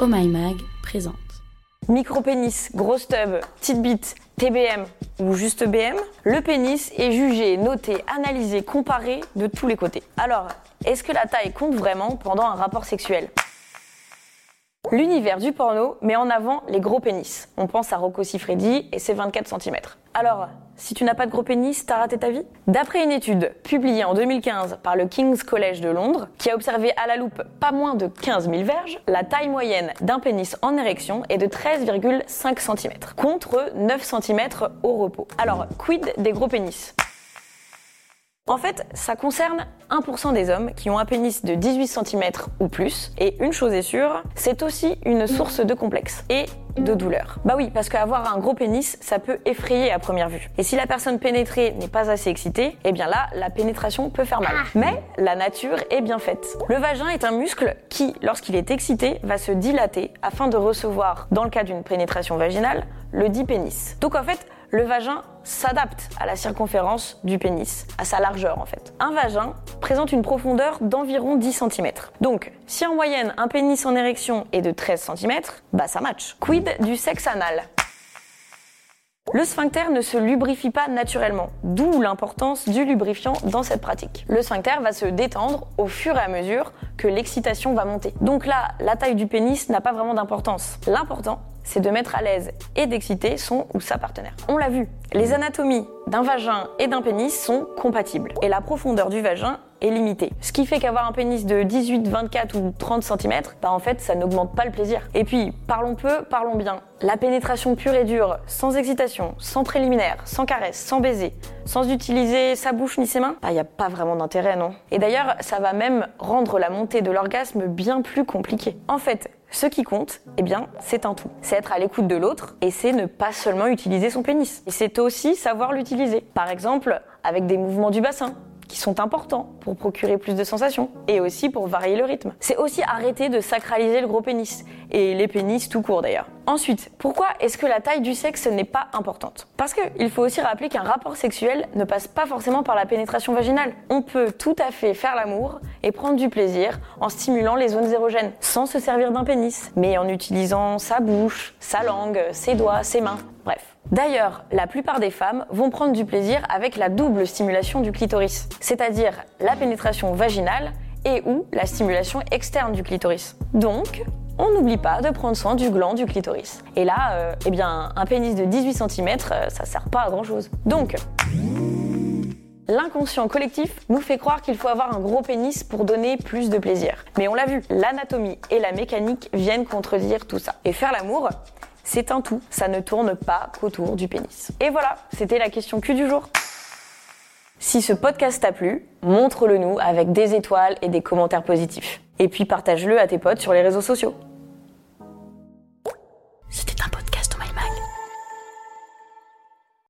Oh My Mag présente. Micro-pénis, grosse tub, petite bite, TBM ou juste BM, le pénis est jugé, noté, analysé, comparé de tous les côtés. Alors, est-ce que la taille compte vraiment pendant un rapport sexuel? L'univers du porno met en avant les gros pénis. On pense à Rocco Siffredi et ses 24 cm. Alors, si tu n'as pas de gros pénis, t'as raté ta vie D'après une étude publiée en 2015 par le King's College de Londres, qui a observé à la loupe pas moins de 15 000 verges, la taille moyenne d'un pénis en érection est de 13,5 cm, contre 9 cm au repos. Alors, quid des gros pénis? En fait, ça concerne 1% des hommes qui ont un pénis de 18 cm ou plus. Et une chose est sûre, c'est aussi une source de complexe et de douleur. Bah oui, parce qu'avoir un gros pénis, ça peut effrayer à première vue. Et si la personne pénétrée n'est pas assez excitée, eh bien là, la pénétration peut faire mal. Mais la nature est bien faite. Le vagin est un muscle qui, lorsqu'il est excité, va se dilater afin de recevoir, dans le cas d'une pénétration vaginale, le dit pénis. Donc en fait, le vagin s'adapte à la circonférence du pénis, à sa largeur en fait. Un vagin présente une profondeur d'environ 10 cm. Donc, si en moyenne un pénis en érection est de 13 cm, bah ça match. Quid du sexe anal? Le sphincter ne se lubrifie pas naturellement, d'où l'importance du lubrifiant dans cette pratique. Le sphincter va se détendre au fur et à mesure que l'excitation va monter. Donc là, la taille du pénis n'a pas vraiment d'importance. L'important, c'est de mettre à l'aise et d'exciter son ou sa partenaire. On l'a vu, les anatomies d'un vagin et d'un pénis sont compatibles et la profondeur du vagin Ce qui fait qu'avoir un pénis de 18, 24 ou 30 cm, bah en fait ça n'augmente pas le plaisir. Et puis, parlons peu, parlons bien. La pénétration pure et dure, sans excitation, sans préliminaire, sans caresse, sans baiser, sans utiliser sa bouche ni ses mains, bah il n'y a pas vraiment d'intérêt, non? Et d'ailleurs, ça va même rendre la montée de l'orgasme bien plus compliquée. En fait, ce qui compte, eh bien, c'est un tout. C'est être à l'écoute de l'autre et c'est ne pas seulement utiliser son pénis. C'est aussi savoir l'utiliser. Par exemple, avec des mouvements du bassin, qui sont importants pour procurer plus de sensations et aussi pour varier le rythme. C'est aussi arrêter de sacraliser le gros pénis et les pénis tout court d'ailleurs. Ensuite, pourquoi est-ce que la taille du sexe n'est pas importante? Parce qu'il faut aussi rappeler qu'un rapport sexuel ne passe pas forcément par la pénétration vaginale. On peut tout à fait faire l'amour et prendre du plaisir en stimulant les zones érogènes, sans se servir d'un pénis, mais en utilisant sa bouche, sa langue, ses doigts, ses mains, bref. D'ailleurs, la plupart des femmes vont prendre du plaisir avec la double stimulation du clitoris, c'est-à-dire la pénétration vaginale et ou la stimulation externe du clitoris. Donc, on n'oublie pas de prendre soin du gland du clitoris. Et là, euh, eh bien, un pénis de 18 cm, euh, ça sert pas à grand chose. Donc, L'inconscient collectif nous fait croire qu'il faut avoir un gros pénis pour donner plus de plaisir. Mais on l'a vu, l'anatomie et la mécanique viennent contredire tout ça. Et faire l'amour, c'est un tout, ça ne tourne pas qu'autour du pénis. Et voilà, c'était la question Q du jour. Si ce podcast t'a plu, montre-le nous avec des étoiles et des commentaires positifs. Et puis partage-le à tes potes sur les réseaux sociaux.